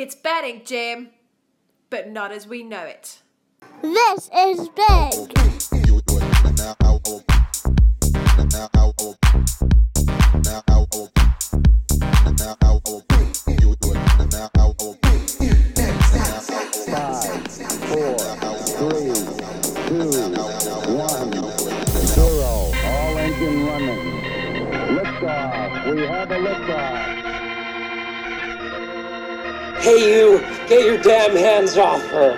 It's betting, Jim, but not as we know it. This is big. four, three, two, one, zero. All engine running. Liftoff. We have a liftoff. Hey, you! Get your damn hands off her!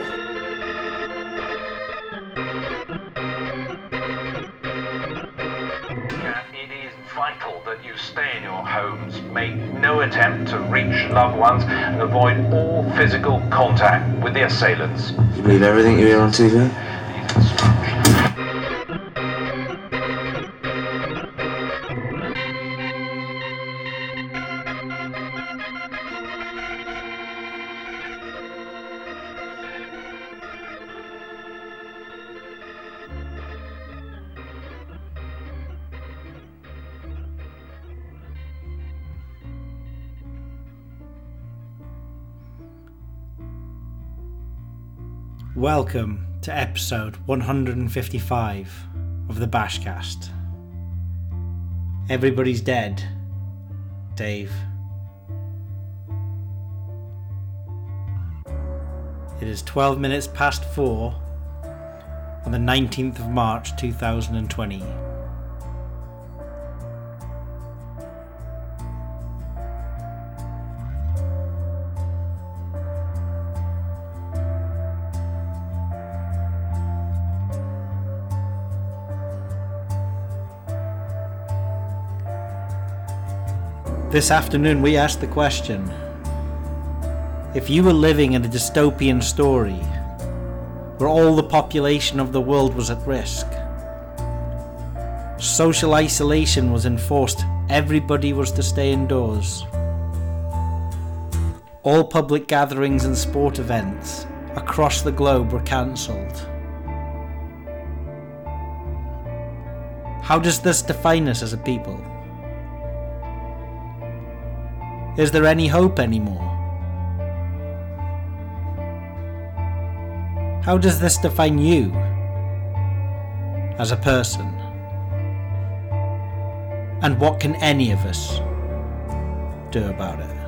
It is vital that you stay in your homes, make no attempt to reach loved ones, and avoid all physical contact with the assailants. You believe everything you hear on TV? Welcome to episode 155 of the Bashcast. Everybody's dead, Dave. It is 12 minutes past 4 on the 19th of March 2020. This afternoon, we asked the question if you were living in a dystopian story where all the population of the world was at risk, social isolation was enforced, everybody was to stay indoors, all public gatherings and sport events across the globe were cancelled. How does this define us as a people? Is there any hope anymore? How does this define you as a person? And what can any of us do about it?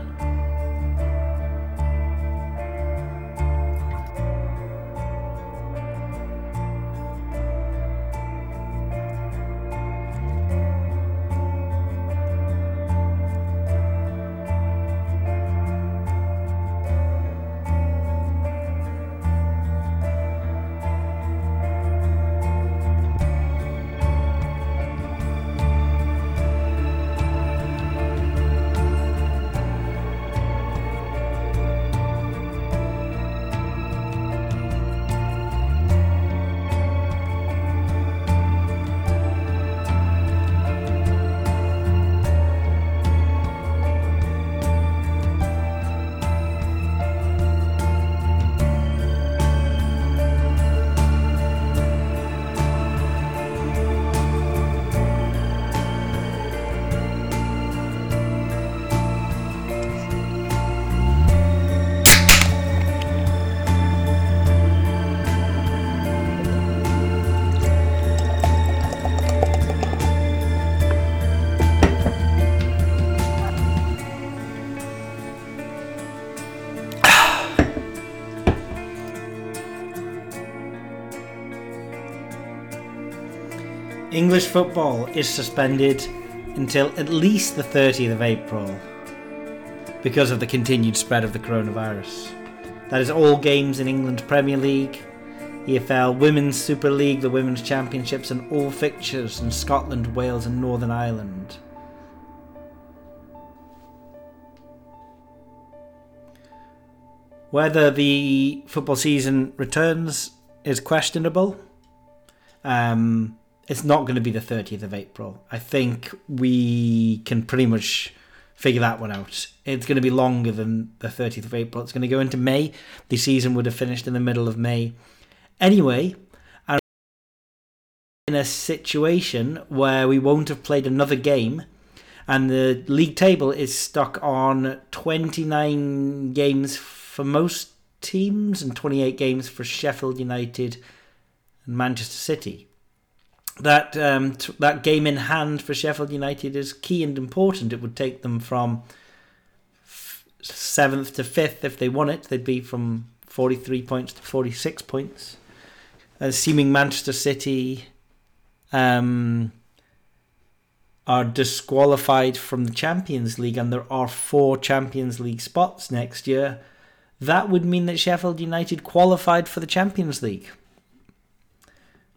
English football is suspended until at least the 30th of April because of the continued spread of the coronavirus. That is all games in England's Premier League, EFL, Women's Super League, the Women's Championships, and all fixtures in Scotland, Wales, and Northern Ireland. Whether the football season returns is questionable. Um, it's not going to be the 30th of April. I think we can pretty much figure that one out. It's going to be longer than the 30th of April. It's going to go into May. The season would have finished in the middle of May. Anyway, I'm in a situation where we won't have played another game and the league table is stuck on 29 games for most teams and 28 games for Sheffield United and Manchester City. That um, t- that game in hand for Sheffield United is key and important. It would take them from f- seventh to fifth if they won it. They'd be from 43 points to 46 points. Assuming Manchester City um, are disqualified from the Champions League and there are four Champions League spots next year, that would mean that Sheffield United qualified for the Champions League.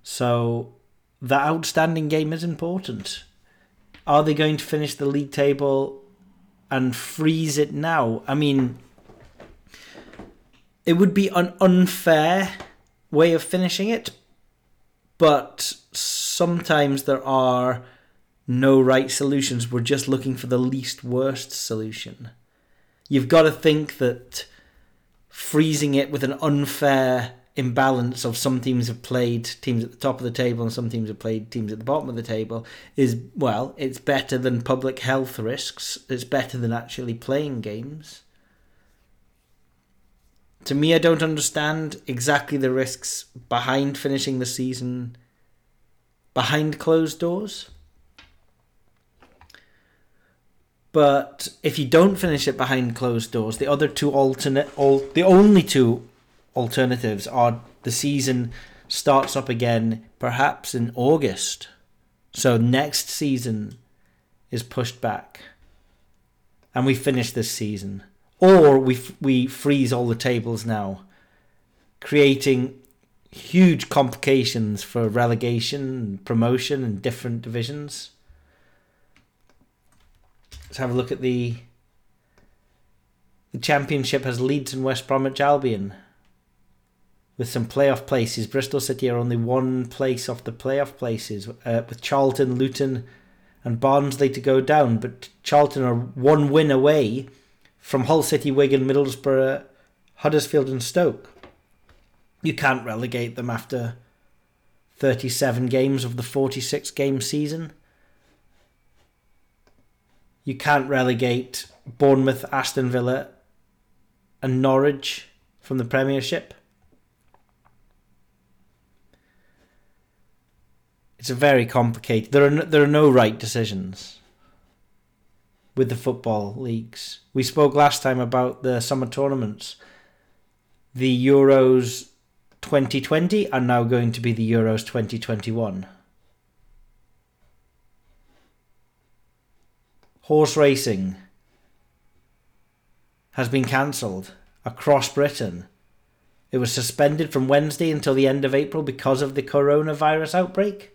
So that outstanding game is important. Are they going to finish the league table and freeze it now? I mean, it would be an unfair way of finishing it, but sometimes there are no right solutions. We're just looking for the least worst solution. You've got to think that freezing it with an unfair imbalance of some teams have played teams at the top of the table and some teams have played teams at the bottom of the table is well it's better than public health risks. It's better than actually playing games. To me i don't understand exactly the risks behind finishing the season behind closed doors. But if you don't finish it behind closed doors the other two alternate all the only two alternatives are the season starts up again perhaps in August. So next season is pushed back. And we finish this season. Or we we freeze all the tables now, creating huge complications for relegation, promotion and different divisions. Let's have a look at the the championship has Leeds and West Bromwich Albion with some playoff places. Bristol City are only one place off the playoff places, uh, with Charlton, Luton, and Barnsley to go down. But Charlton are one win away from Hull City, Wigan, Middlesbrough, Huddersfield, and Stoke. You can't relegate them after 37 games of the 46 game season. You can't relegate Bournemouth, Aston Villa, and Norwich from the Premiership. It's very complicated. There are no, there are no right decisions with the football leagues. We spoke last time about the summer tournaments. The Euros 2020 are now going to be the Euros 2021. Horse racing has been cancelled across Britain. It was suspended from Wednesday until the end of April because of the coronavirus outbreak.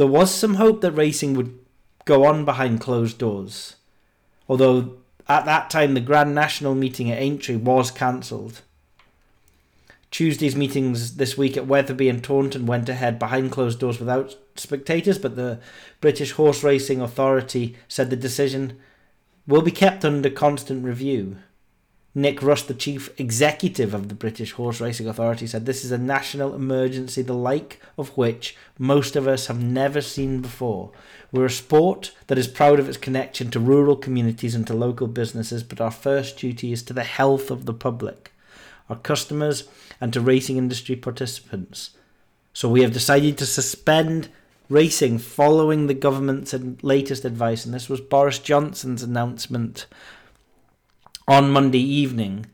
There was some hope that racing would go on behind closed doors, although at that time the Grand National meeting at Aintree was cancelled. Tuesday's meetings this week at Wetherby and Taunton went ahead behind closed doors without spectators, but the British Horse Racing Authority said the decision will be kept under constant review. Nick Rust, the chief executive of the British Horse Racing Authority, said this is a national emergency, the like of which most of us have never seen before. We're a sport that is proud of its connection to rural communities and to local businesses, but our first duty is to the health of the public, our customers, and to racing industry participants. So we have decided to suspend racing following the government's latest advice, and this was Boris Johnson's announcement on Monday evening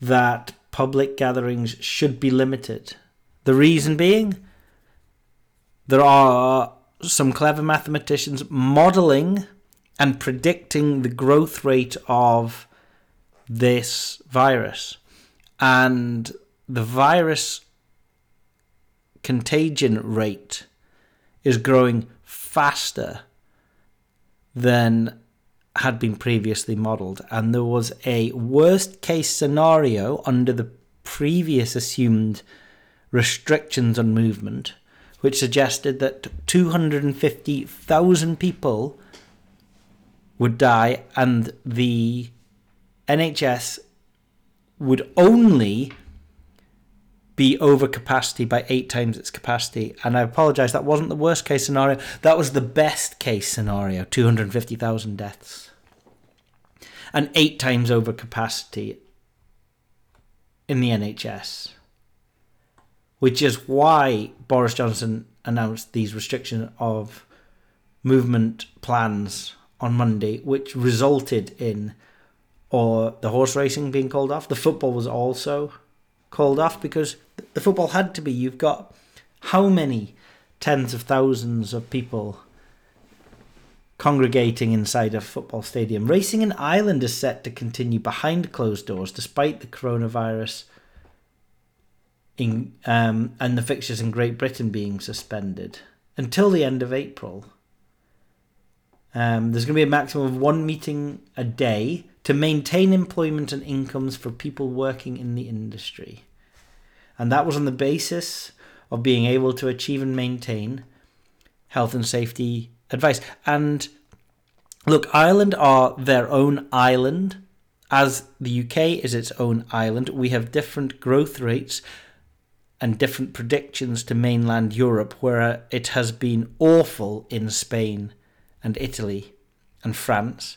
that public gatherings should be limited. The reason being, there are some clever mathematicians modeling and predicting the growth rate of this virus. And the virus contagion rate is growing faster than had been previously modelled, and there was a worst case scenario under the previous assumed restrictions on movement, which suggested that 250,000 people would die, and the NHS would only be over capacity by eight times its capacity. And I apologise, that wasn't the worst case scenario. That was the best case scenario 250,000 deaths. And eight times over capacity in the NHS, which is why Boris Johnson announced these restriction of movement plans on Monday, which resulted in or the horse racing being called off. The football was also called off because the football had to be. You've got how many tens of thousands of people congregating inside a football stadium. Racing in Ireland is set to continue behind closed doors despite the coronavirus in, um, and the fixtures in Great Britain being suspended until the end of April. Um, there's going to be a maximum of one meeting a day to maintain employment and incomes for people working in the industry. And that was on the basis of being able to achieve and maintain health and safety advice. And look, Ireland are their own island, as the UK is its own island. We have different growth rates and different predictions to mainland Europe, where it has been awful in Spain and Italy and France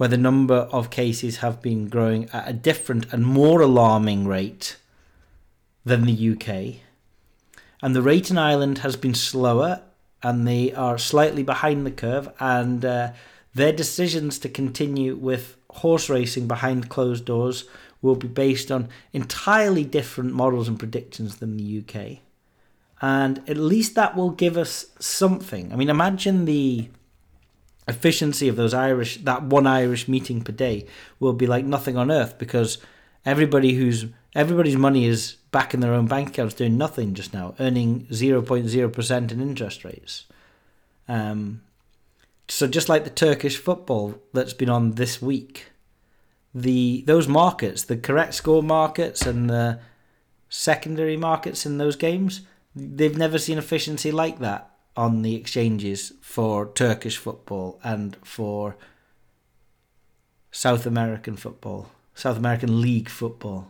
where the number of cases have been growing at a different and more alarming rate than the UK. And the rate in Ireland has been slower, and they are slightly behind the curve. And uh, their decisions to continue with horse racing behind closed doors will be based on entirely different models and predictions than the UK. And at least that will give us something. I mean, imagine the efficiency of those Irish that one Irish meeting per day will be like nothing on earth because everybody who's everybody's money is back in their own bank accounts doing nothing just now, earning zero point zero percent in interest rates. Um, so just like the Turkish football that's been on this week, the those markets, the correct score markets and the secondary markets in those games, they've never seen efficiency like that on the exchanges for Turkish football and for South American football, South American League football.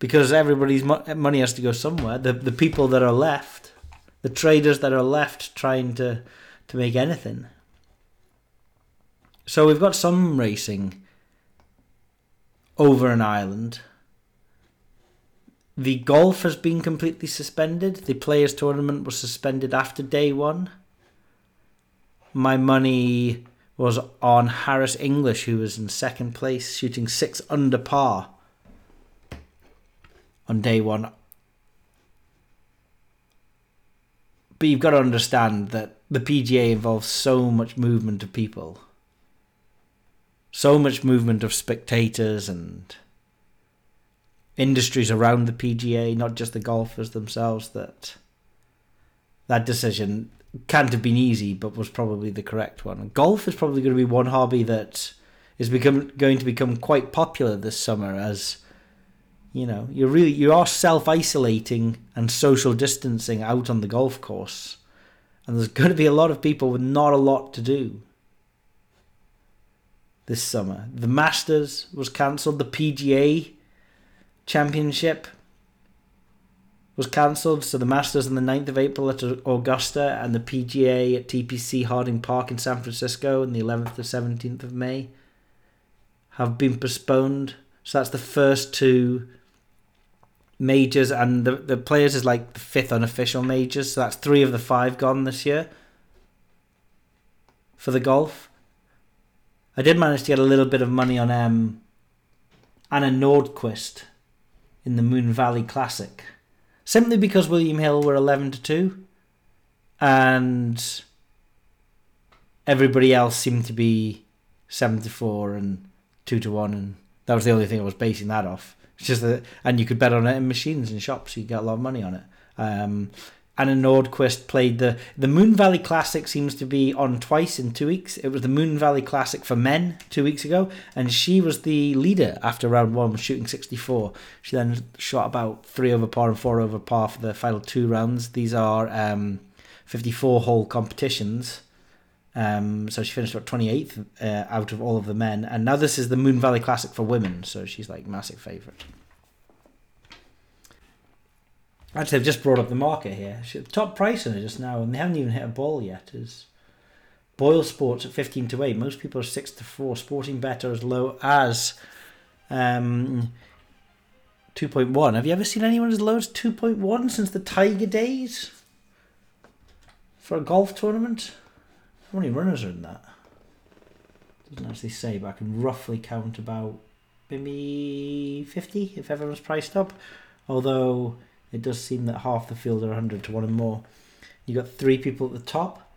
Because everybody's mo- money has to go somewhere. The the people that are left, the traders that are left trying to to make anything. So we've got some racing over an island the golf has been completely suspended. The players' tournament was suspended after day one. My money was on Harris English, who was in second place, shooting six under par on day one. But you've got to understand that the PGA involves so much movement of people, so much movement of spectators and industries around the PGA, not just the golfers themselves, that that decision can't have been easy, but was probably the correct one. Golf is probably going to be one hobby that is become going to become quite popular this summer as you know you're really you are self isolating and social distancing out on the golf course, and there's going to be a lot of people with not a lot to do this summer. The Masters was cancelled. The PGA Championship was cancelled, so the Masters on the 9th of April at Augusta and the PGA at TPC Harding Park in San Francisco on the 11th to 17th of May have been postponed. So that's the first two majors, and the, the players is like the fifth unofficial majors, so that's three of the five gone this year for the golf. I did manage to get a little bit of money on um, Anna Nordqvist in the Moon Valley Classic, simply because William Hill were eleven to two, and everybody else seemed to be seven to four and two to one, and that was the only thing I was basing that off. Just that, and you could bet on it in machines and shops, you get a lot of money on it. Um, Anna Nordqvist played the the Moon Valley Classic seems to be on twice in two weeks. It was the Moon Valley Classic for men two weeks ago, and she was the leader after round one, shooting sixty four. She then shot about three over par and four over par for the final two rounds. These are um, fifty four hole competitions. Um, so she finished about 28th uh, out of all of the men, and now this is the Moon Valley Classic for women, so she's like massive favourite. Actually, they've just brought up the market here. Top price on it just now, and they haven't even hit a ball yet. Is Boyle Sports at fifteen to eight. Most people are six to four. Sporting better as low as um, 2.1. Have you ever seen anyone as low as 2.1 since the Tiger days? For a golf tournament? How many runners are in that? Doesn't actually say, but I can roughly count about maybe 50 if everyone's priced up. Although it does seem that half the field are 100 to 1 and more. You got three people at the top.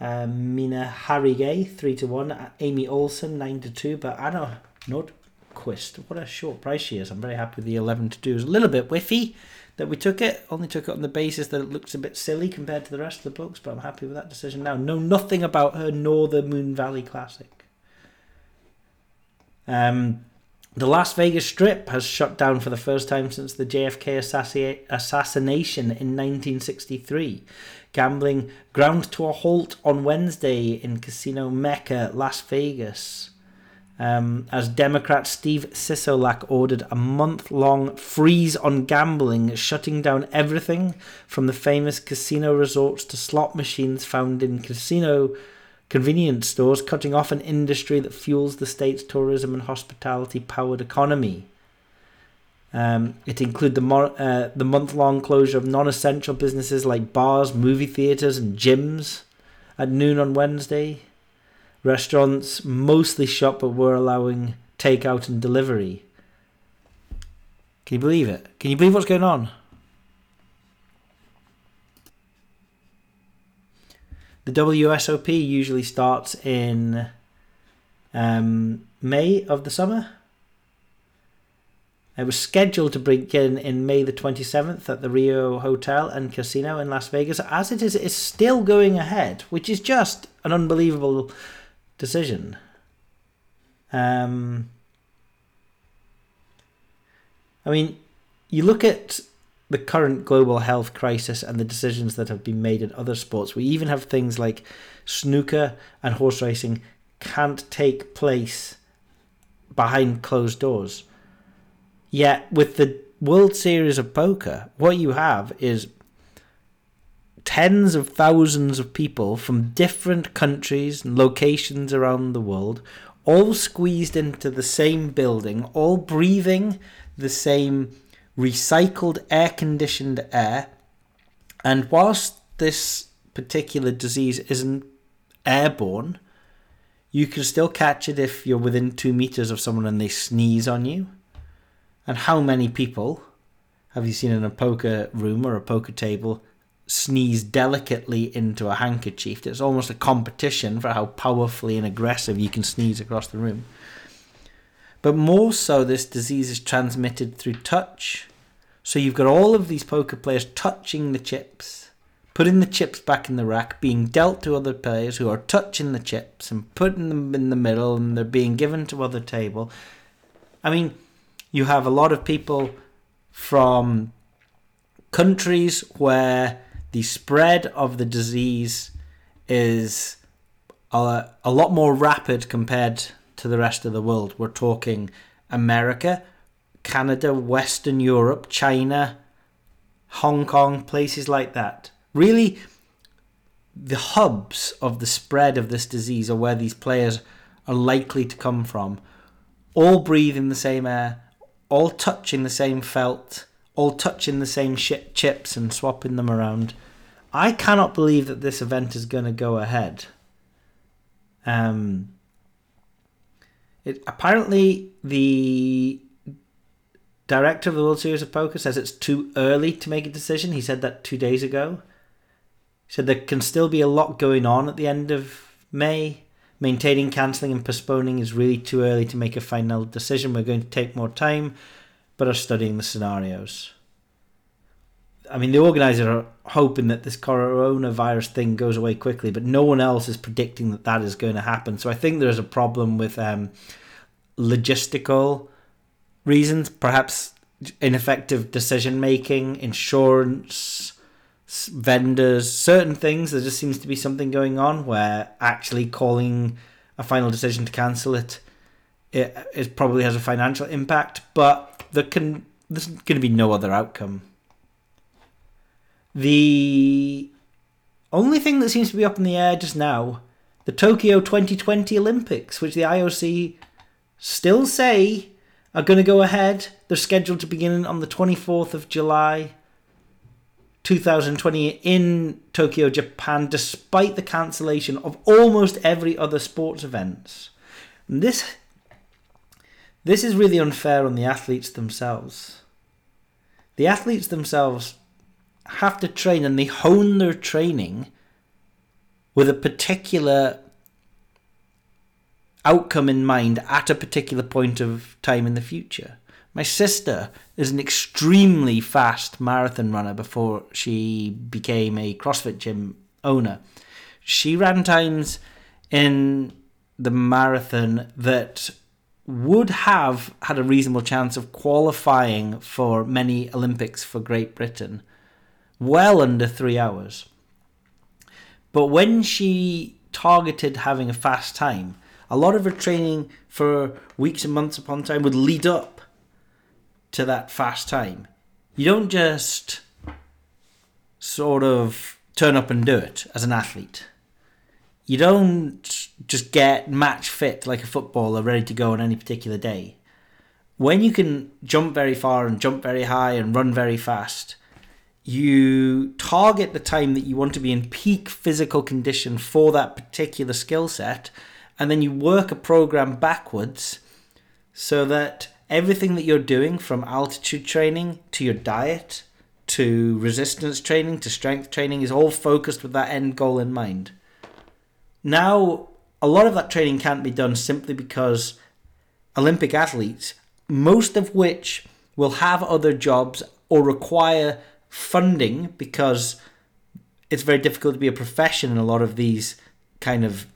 Um, Mina Harigae, 3 to 1. Amy Olson, 9 to 2. But Anna Nordqvist, what a short price she is. I'm very happy with the 11 to 2. It was a little bit whiffy that we took it. Only took it on the basis that it looks a bit silly compared to the rest of the books, but I'm happy with that decision now. Know nothing about her nor the Moon Valley Classic. Um, the Las Vegas Strip has shut down for the first time since the JFK assassi- assassination in 1963. Gambling ground to a halt on Wednesday in Casino Mecca, Las Vegas. Um, as Democrat Steve Sisolak ordered a month long freeze on gambling, shutting down everything from the famous casino resorts to slot machines found in casino convenience stores, cutting off an industry that fuels the state's tourism and hospitality powered economy. Um, it included the, mo- uh, the month long closure of non essential businesses like bars, movie theatres, and gyms at noon on Wednesday. Restaurants mostly shut but were allowing takeout and delivery. Can you believe it? Can you believe what's going on? The WSOP usually starts in um, May of the summer. It was scheduled to begin in May the 27th at the Rio Hotel and Casino in Las Vegas. As it is, it's still going ahead, which is just an unbelievable decision. Um, I mean, you look at the current global health crisis and the decisions that have been made in other sports. We even have things like snooker and horse racing can't take place behind closed doors. Yet, with the World Series of Poker, what you have is tens of thousands of people from different countries and locations around the world, all squeezed into the same building, all breathing the same recycled air conditioned air. And whilst this particular disease isn't airborne, you can still catch it if you're within two meters of someone and they sneeze on you. And how many people have you seen in a poker room or a poker table sneeze delicately into a handkerchief? It's almost a competition for how powerfully and aggressive you can sneeze across the room. But more so, this disease is transmitted through touch. So you've got all of these poker players touching the chips, putting the chips back in the rack, being dealt to other players who are touching the chips and putting them in the middle, and they're being given to other table. I mean, you have a lot of people from countries where the spread of the disease is a, a lot more rapid compared to the rest of the world. We're talking America, Canada, Western Europe, China, Hong Kong, places like that. Really, the hubs of the spread of this disease are where these players are likely to come from. All breathing the same air, all touching the same felt, all touching the same shit chips and swapping them around. I cannot believe that this event is going to go ahead. Um, it apparently the director of the World Series of Poker says it's too early to make a decision. He said that two days ago. He said there can still be a lot going on at the end of May. Maintaining, cancelling, and postponing is really too early to make a final decision. We're going to take more time, but are studying the scenarios. I mean, the organisers are hoping that this coronavirus thing goes away quickly, but no one else is predicting that that is going to happen. So I think there's a problem with um, logistical reasons, perhaps ineffective decision making, insurance, vendors, certain things. There just seems to be something going on where actually calling a final decision to cancel it, it, it probably has a financial impact, but there can there's going to be no other outcome. The only thing that seems to be up in the air just now, the Tokyo 2020 Olympics, which the IOC still say are going to go ahead. They're scheduled to begin on the 24th of July 2020 in Tokyo, Japan, despite the cancellation of almost every other sports events. And this this is really unfair on the athletes themselves. The athletes themselves have to train and they hone their training with a particular outcome in mind at a particular point of time in the future. My sister is an extremely fast marathon runner before she became a CrossFit gym owner. She ran times in the marathon that would have had a reasonable chance of qualifying for many Olympics for Great Britain, well under three hours. But when she targeted having a fast time, a lot of her training for weeks and months upon time would lead up to that fast time. You don't just sort of turn up and do it as an athlete. You don't just get match fit like a footballer ready to go on any particular day. When you can jump very far and jump very high and run very fast, you target the time that you want to be in peak physical condition for that particular skill set and then you work a program backwards so that everything that you're doing from altitude training to your diet to resistance training to strength training is all focused with that end goal in mind. Now, a lot of that training can't be done simply because Olympic athletes, most of which will have other jobs or require funding because it's very difficult to be a profession in a lot of these kind of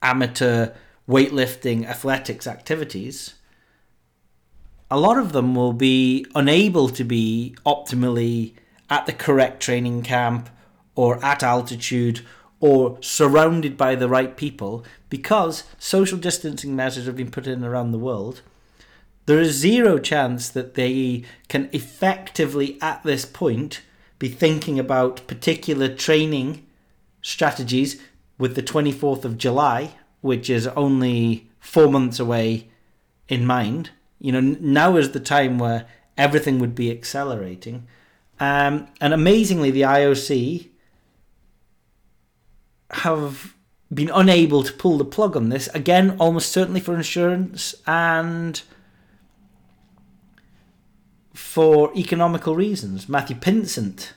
amateur weightlifting athletics activities, a lot of them will be unable to be optimally at the correct training camp or at altitude or surrounded by the right people because social distancing measures have been put in around the world. There is zero chance that they can effectively, at this point, be thinking about particular training strategies with the 24th of July, which is only four months away, in mind. You know, now is the time where everything would be accelerating. Um, and amazingly, the IOC have been unable to pull the plug on this. Again, almost certainly for insurance and for economical reasons. Matthew Pinsent,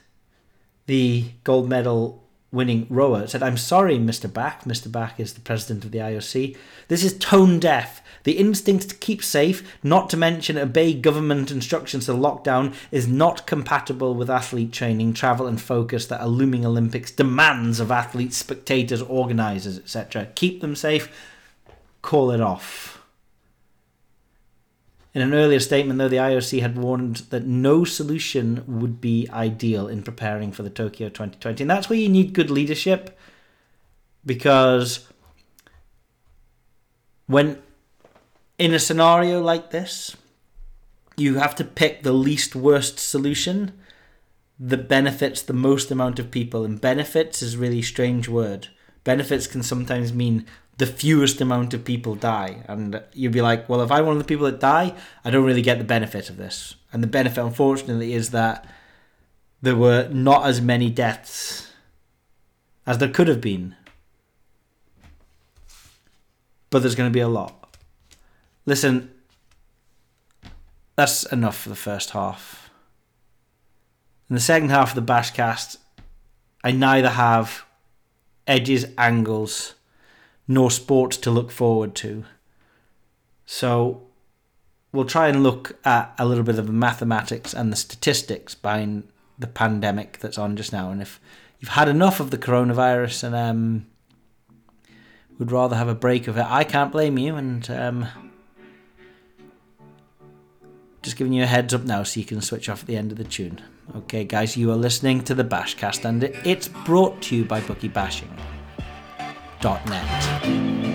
the gold medal winning rower, said, I'm sorry, Mr. Bach. Mr. Bach is the president of the IOC. This is tone deaf. The instinct to keep safe, not to mention obey government instructions to lockdown, is not compatible with athlete training, travel, and focus that a looming Olympics demands of athletes, spectators, organisers, etc. Keep them safe, call it off. In an earlier statement, though, the IOC had warned that no solution would be ideal in preparing for the Tokyo 2020. And that's where you need good leadership because when in a scenario like this, you have to pick the least worst solution that benefits the most amount of people. And benefits is a really strange word. Benefits can sometimes mean the fewest amount of people die. And you'd be like, well, if I'm one of the people that die, I don't really get the benefit of this. And the benefit, unfortunately, is that there were not as many deaths as there could have been. But there's going to be a lot. Listen, that's enough for the first half. In the second half of the Bashcast, I neither have edges, angles, nor sport to look forward to. So we'll try and look at a little bit of the mathematics and the statistics behind the pandemic that's on just now. And if you've had enough of the coronavirus and um, would rather have a break of it, I can't blame you. And um, just giving you a heads up now so you can switch off at the end of the tune. Okay, guys, you are listening to the Bashcast, and it's brought to you by Bookie Bashing. Net.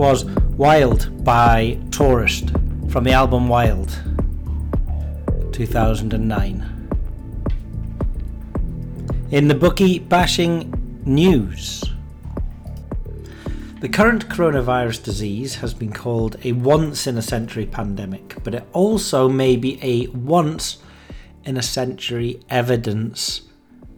Was Wild by Tourist from the album Wild 2009. In the bookie bashing news, the current coronavirus disease has been called a once in a century pandemic, but it also may be a once in a century evidence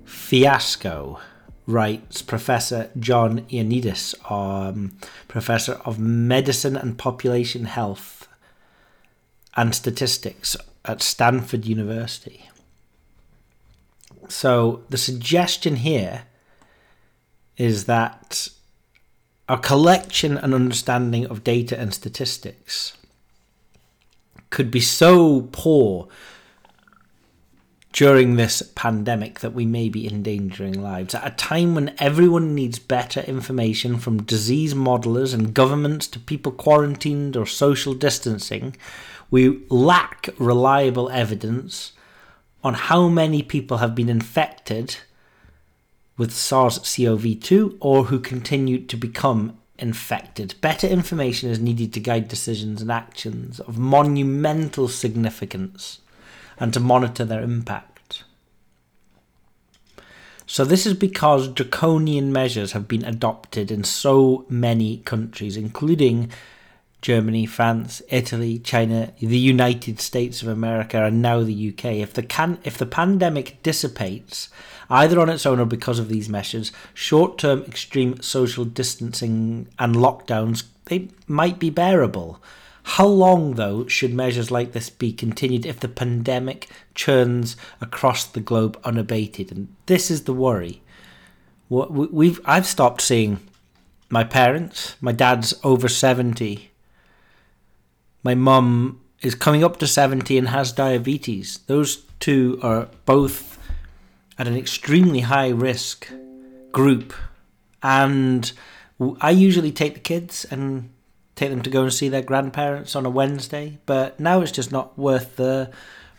fiasco, writes Professor John Ioannidis, um, Professor of Medicine and Population Health and Statistics at Stanford University. So the suggestion here is that our collection and understanding of data and statistics could be so poor during this pandemic that we may be endangering lives at a time when everyone needs better information from disease modelers and governments to people quarantined or social distancing we lack reliable evidence on how many people have been infected with SARS-CoV-2 or who continue to become infected. Better information is needed to guide decisions and actions of monumental significance and to monitor their impact. So, this is because draconian measures have been adopted in so many countries, including Germany, France, Italy, China, the United States of America, and now the UK. If the can if the pandemic dissipates, either on its own or because of these measures, short-term extreme social distancing and lockdowns they might be bearable. How long, though, should measures like this be continued if the pandemic churns across the globe unabated? And this is the worry. We've I've stopped seeing my parents. My dad's over seventy. My mum is coming up to seventy and has diabetes. Those two are both at an extremely high risk group, and I usually take the kids and take them to go and see their grandparents on a Wednesday, but now it's just not worth the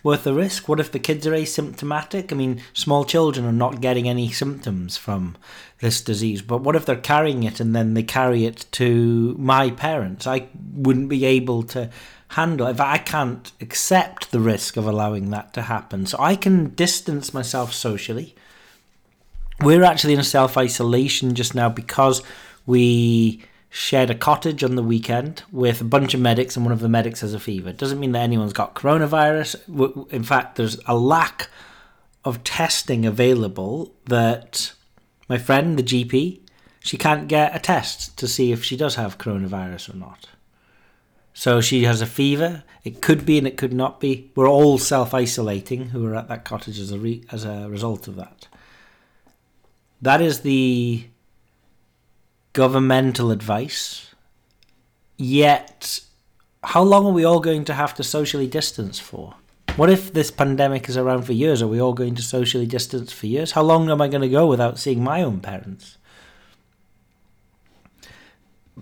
worth the risk. What if the kids are asymptomatic? I mean, small children are not getting any symptoms from this disease, but what if they're carrying it and then they carry it to my parents? I wouldn't be able to handle if I can't accept the risk of allowing that to happen. So I can distance myself socially. We're actually in self isolation just now because we shared a cottage on the weekend with a bunch of medics, and one of the medics has a fever. It doesn't mean that anyone's got coronavirus. In fact, there's a lack of testing available that my friend, the GP, she can't get a test to see if she does have coronavirus or not. So she has a fever. It could be and it could not be. We're all self isolating who are at that cottage as a, re- as a result of that. That is the governmental advice. Yet, how long are we all going to have to socially distance for? What if this pandemic is around for years? Are we all going to socially distance for years? How long am I going to go without seeing my own parents?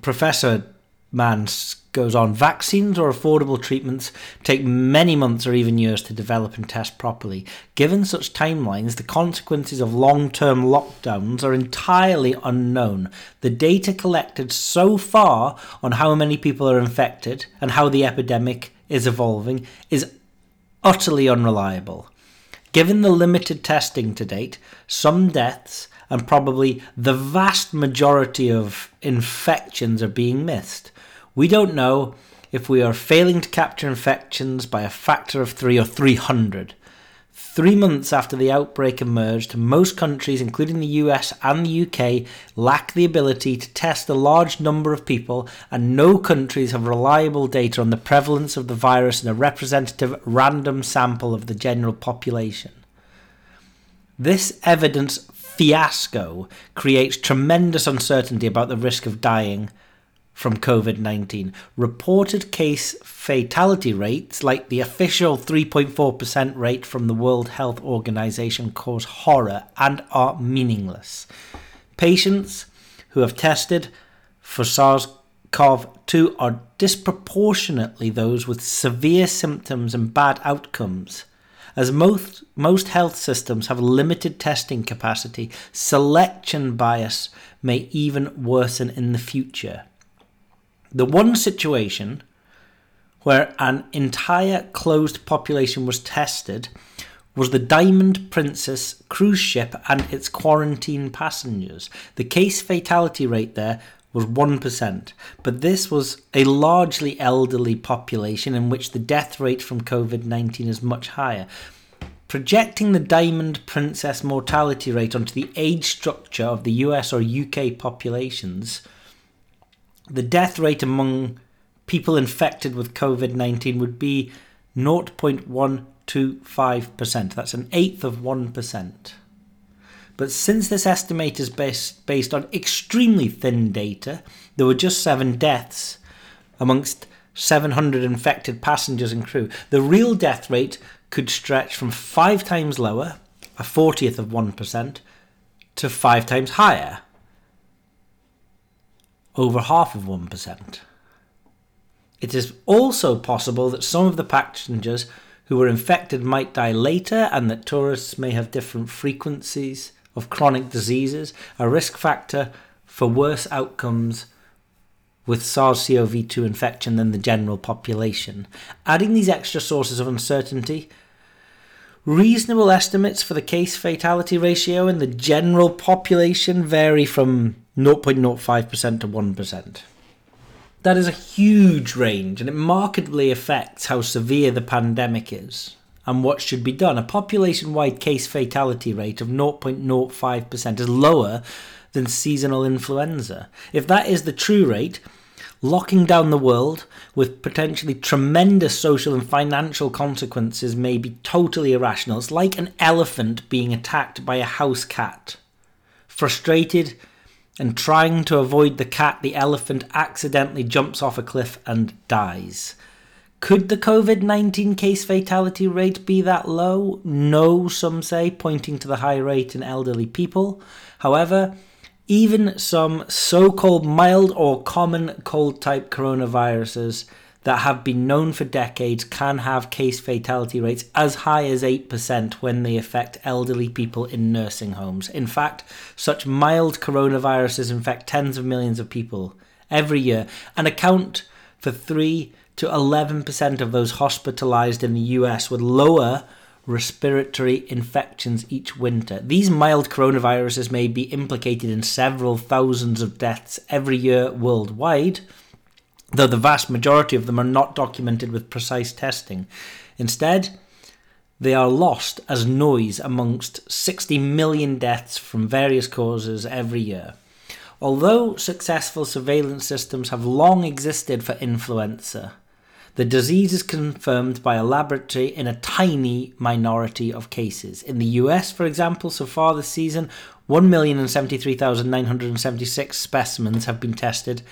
Professor Mans goes on. Vaccines or affordable treatments take many months or even years to develop and test properly. Given such timelines, the consequences of long term lockdowns are entirely unknown. The data collected so far on how many people are infected and how the epidemic is evolving is utterly unreliable. Given the limited testing to date, some deaths and probably the vast majority of infections are being missed. We don't know if we are failing to capture infections by a factor of 3 or 300. Three months after the outbreak emerged, most countries, including the US and the UK, lack the ability to test a large number of people, and no countries have reliable data on the prevalence of the virus in a representative random sample of the general population. This evidence fiasco creates tremendous uncertainty about the risk of dying from COVID 19. Reported case fatality rates, like the official 3.4% rate from the World Health Organization, cause horror and are meaningless. Patients who have tested for SARS CoV 2 are disproportionately those with severe symptoms and bad outcomes. As most, most health systems have limited testing capacity, selection bias may even worsen in the future. The one situation where an entire closed population was tested was the Diamond Princess cruise ship and its quarantine passengers. The case fatality rate there was 1%, but this was a largely elderly population in which the death rate from COVID 19 is much higher. Projecting the Diamond Princess mortality rate onto the age structure of the US or UK populations, the death rate among people infected with COVID 19 would be 0.125%. That's an eighth of 1%. But since this estimate is based, based on extremely thin data, there were just seven deaths amongst 700 infected passengers and crew. The real death rate could stretch from five times lower, a 40th of 1%, to five times higher, over half of 1%. It is also possible that some of the passengers who were infected might die later and that tourists may have different frequencies of chronic diseases, a risk factor for worse outcomes with SARS CoV 2 infection than the general population. Adding these extra sources of uncertainty, reasonable estimates for the case fatality ratio in the general population vary from 0.05% to 1%. That is a huge range and it markedly affects how severe the pandemic is and what should be done. A population wide case fatality rate of 0.05% is lower than seasonal influenza. If that is the true rate, locking down the world with potentially tremendous social and financial consequences may be totally irrational. It's like an elephant being attacked by a house cat. Frustrated and trying to avoid the cat, the elephant accidentally jumps off a cliff and dies. Could the COVID 19 case fatality rate be that low? No, some say, pointing to the high rate in elderly people. However, even some so called mild or common cold type coronaviruses that have been known for decades can have case fatality rates as high as 8% when they affect elderly people in nursing homes. In fact, such mild coronaviruses infect tens of millions of people every year and account for 3 to 11% of those hospitalized in the US with lower respiratory infections each winter. These mild coronaviruses may be implicated in several thousands of deaths every year worldwide, though the vast majority of them are not documented with precise testing. Instead, they are lost as noise amongst 60 million deaths from various causes every year. Although successful surveillance systems have long existed for influenza, the disease is confirmed by a laboratory in a tiny minority of cases. In the US, for example, so far this season, 1,073,976 specimens have been tested,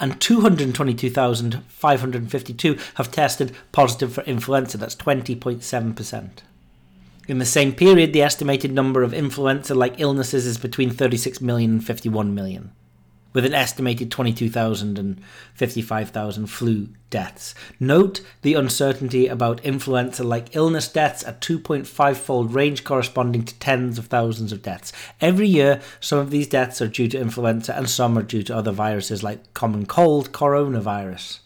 and 222,552 have tested positive for influenza. That's 20.7%. In the same period, the estimated number of influenza like illnesses is between 36 million and 51 million with an estimated 22,000 and 55,000 flu deaths. Note the uncertainty about influenza like illness deaths, a 2.5 fold range corresponding to tens of thousands of deaths. Every year, some of these deaths are due to influenza and some are due to other viruses like common cold, coronavirus.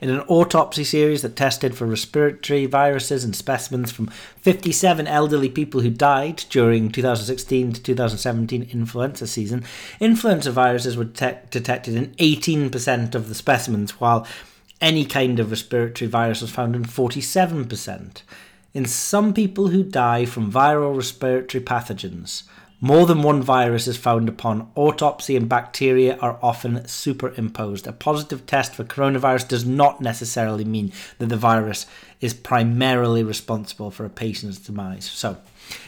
In an autopsy series that tested for respiratory viruses and specimens from 57 elderly people who died during 2016 to 2017 influenza season, influenza viruses were te- detected in 18% of the specimens, while any kind of respiratory virus was found in 47%. In some people who die from viral respiratory pathogens, more than one virus is found upon autopsy, and bacteria are often superimposed. A positive test for coronavirus does not necessarily mean that the virus is primarily responsible for a patient's demise. So,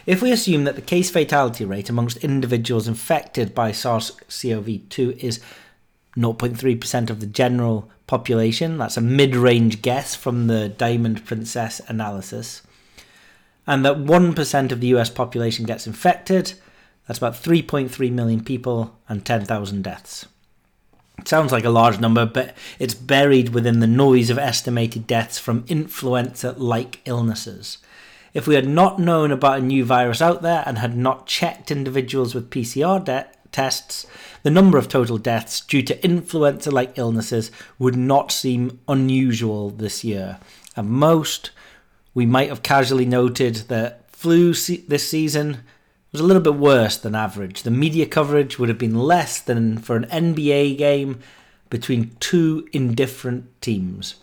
if we assume that the case fatality rate amongst individuals infected by SARS CoV 2 is 0.3% of the general population, that's a mid range guess from the Diamond Princess analysis, and that 1% of the US population gets infected, that's about 3.3 million people and 10,000 deaths. It sounds like a large number, but it's buried within the noise of estimated deaths from influenza like illnesses. If we had not known about a new virus out there and had not checked individuals with PCR de- tests, the number of total deaths due to influenza like illnesses would not seem unusual this year. At most, we might have casually noted that flu se- this season was a little bit worse than average. The media coverage would have been less than for an NBA game between two indifferent teams.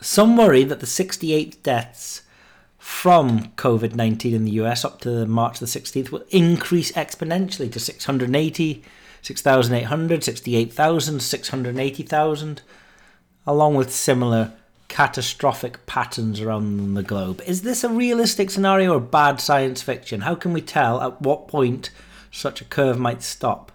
Some worry that the 68 deaths from COVID 19 in the US up to March the 16th will increase exponentially to 680, 6,800, 68,000, 680,000, along with similar catastrophic patterns around the globe. Is this a realistic scenario or bad science fiction? How can we tell at what point such a curve might stop?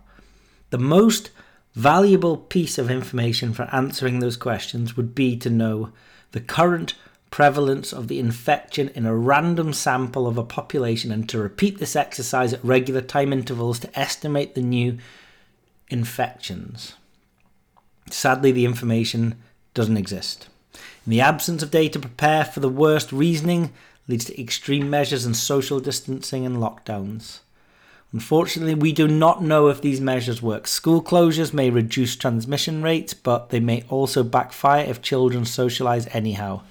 The most valuable piece of information for answering those questions would be to know the current prevalence of the infection in a random sample of a population and to repeat this exercise at regular time intervals to estimate the new infections. Sadly, the information doesn't exist. In the absence of data, to prepare for the worst reasoning leads to extreme measures and social distancing and lockdowns. Unfortunately, we do not know if these measures work. School closures may reduce transmission rates, but they may also backfire if children socialise anyhow.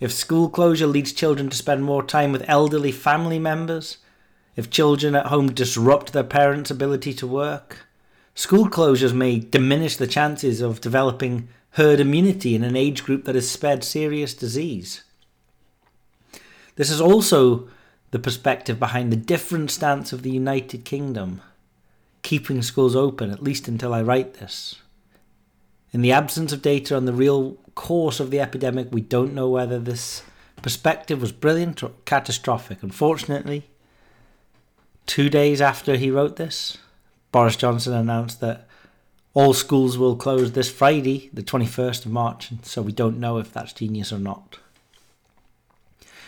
If school closure leads children to spend more time with elderly family members, if children at home disrupt their parents' ability to work, school closures may diminish the chances of developing herd immunity in an age group that has spared serious disease. This is also the perspective behind the different stance of the United Kingdom, keeping schools open, at least until I write this. In the absence of data on the real course of the epidemic, we don't know whether this perspective was brilliant or catastrophic. Unfortunately, two days after he wrote this, Boris Johnson announced that all schools will close this Friday, the 21st of March, so we don't know if that's genius or not.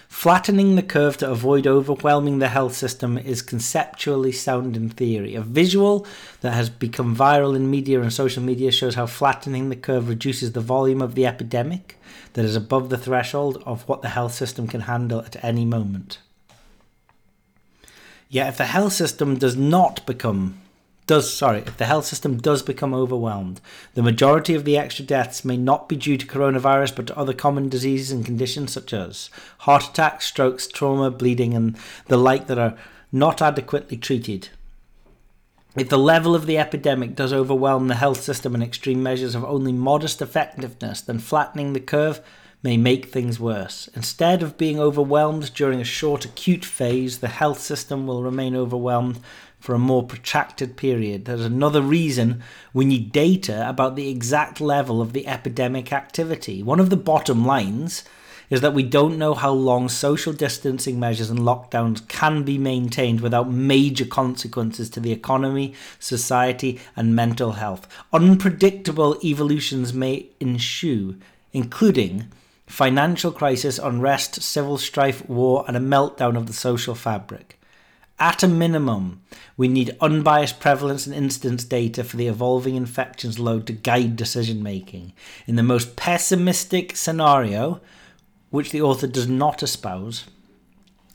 Flattening the curve to avoid overwhelming the health system is conceptually sound in theory. A visual that has become viral in media and social media shows how flattening the curve reduces the volume of the epidemic that is above the threshold of what the health system can handle at any moment. Yet, if the health system does not become does sorry if the health system does become overwhelmed the majority of the extra deaths may not be due to coronavirus but to other common diseases and conditions such as heart attacks strokes trauma bleeding and the like that are not adequately treated if the level of the epidemic does overwhelm the health system and extreme measures have only modest effectiveness then flattening the curve may make things worse. Instead of being overwhelmed during a short acute phase, the health system will remain overwhelmed for a more protracted period. There's another reason we need data about the exact level of the epidemic activity. One of the bottom lines is that we don't know how long social distancing measures and lockdowns can be maintained without major consequences to the economy, society, and mental health. Unpredictable evolutions may ensue, including financial crisis, unrest, civil strife, war, and a meltdown of the social fabric. At a minimum, we need unbiased prevalence and incidence data for the evolving infections load to guide decision making. In the most pessimistic scenario, which the author does not espouse,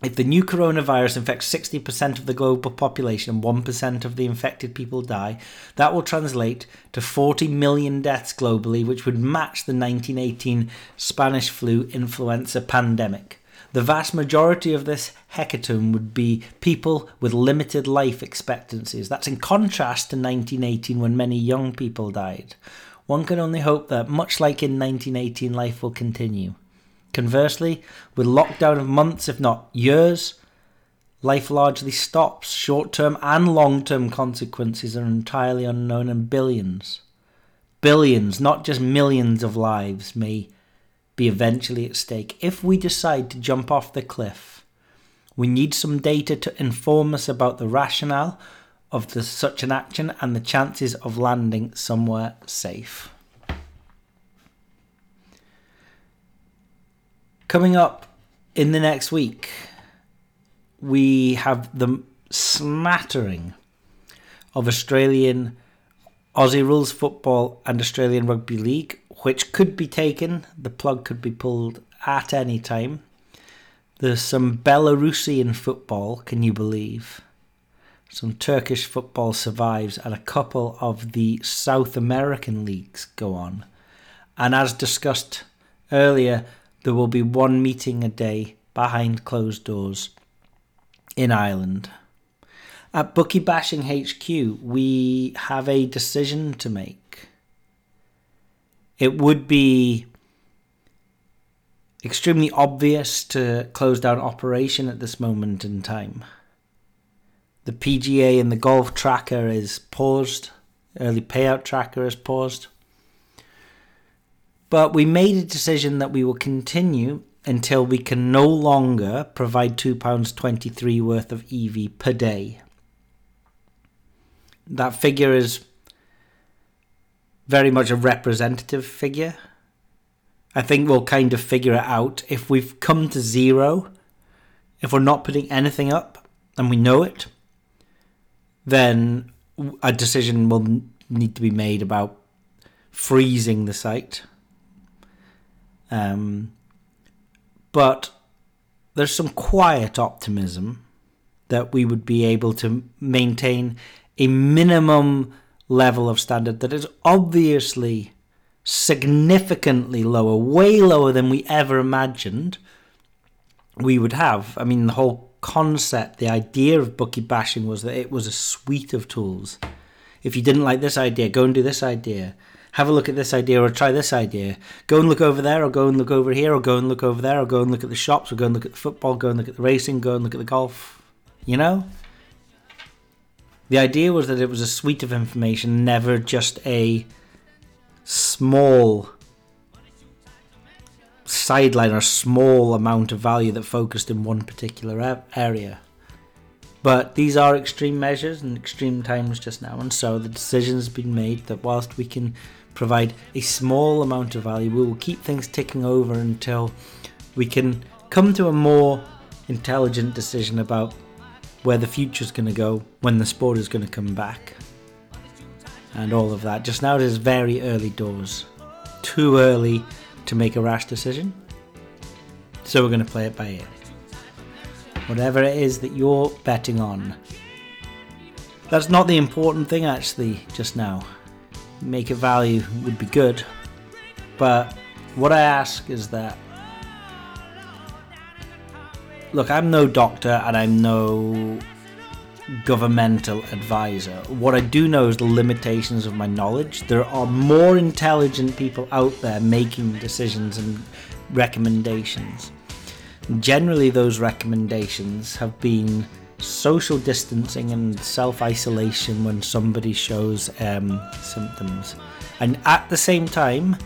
if the new coronavirus infects 60% of the global population and 1% of the infected people die, that will translate to 40 million deaths globally, which would match the 1918 Spanish flu influenza pandemic. The vast majority of this hecatomb would be people with limited life expectancies. That's in contrast to 1918 when many young people died. One can only hope that, much like in 1918, life will continue. Conversely, with lockdown of months, if not years, life largely stops. Short term and long term consequences are entirely unknown, and billions, billions, not just millions of lives, may be eventually at stake. If we decide to jump off the cliff, we need some data to inform us about the rationale of the, such an action and the chances of landing somewhere safe. Coming up in the next week, we have the smattering of Australian Aussie rules football and Australian rugby league, which could be taken. The plug could be pulled at any time. There's some Belarusian football, can you believe? some Turkish football survives, and a couple of the South American leagues go on. And as discussed earlier, there will be one meeting a day behind closed doors in Ireland. At Bookie Bashing HQ, we have a decision to make. It would be extremely obvious to close down operation at this moment in time. The PGA and the golf tracker is paused, early payout tracker is paused. But we made a decision that we will continue until we can no longer provide £2.23 worth of EV per day. That figure is very much a representative figure. I think we'll kind of figure it out. If we've come to zero, if we're not putting anything up and we know it, then a decision will need to be made about freezing the site. Um, but there's some quiet optimism that we would be able to maintain a minimum level of standard that is obviously significantly lower, way lower than we ever imagined we would have. I mean, the whole concept, the idea of bookie bashing was that it was a suite of tools. If you didn't like this idea, go and do this idea. Have a look at this idea or try this idea. Go and look over there or go and look over here or go and look over there or go and look at the shops or go and look at the football, go and look at the racing, go and look at the golf. You know? The idea was that it was a suite of information, never just a small sideline or small amount of value that focused in one particular area. But these are extreme measures and extreme times just now, and so the decision has been made that whilst we can provide a small amount of value, we will keep things ticking over until we can come to a more intelligent decision about where the future is going to go, when the sport is going to come back, and all of that. Just now, it is very early doors. Too early to make a rash decision. So we're going to play it by ear. Whatever it is that you're betting on. That's not the important thing actually, just now. Make a value would be good. But what I ask is that. Look, I'm no doctor and I'm no governmental advisor. What I do know is the limitations of my knowledge. There are more intelligent people out there making decisions and recommendations. Generally, those recommendations have been social distancing and self isolation when somebody shows um, symptoms. And at the same time,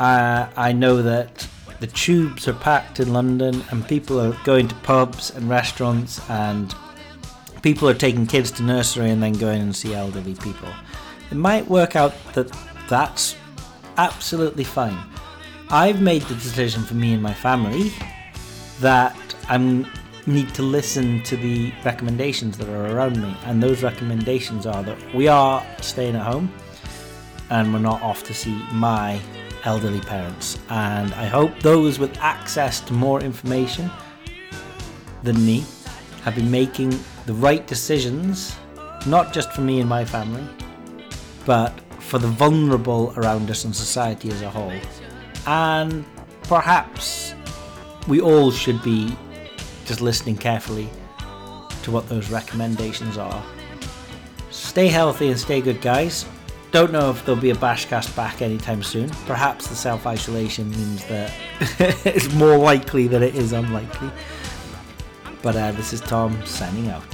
uh, I know that the tubes are packed in London and people are going to pubs and restaurants and people are taking kids to nursery and then going and see elderly people. It might work out that that's absolutely fine. I've made the decision for me and my family that I need to listen to the recommendations that are around me, and those recommendations are that we are staying at home and we're not off to see my elderly parents. And I hope those with access to more information than me have been making the right decisions, not just for me and my family, but for the vulnerable around us and society as a whole. And perhaps we all should be just listening carefully to what those recommendations are. Stay healthy and stay good, guys. Don't know if there'll be a Bashcast back anytime soon. Perhaps the self isolation means that it's more likely that it is unlikely. But uh, this is Tom signing out.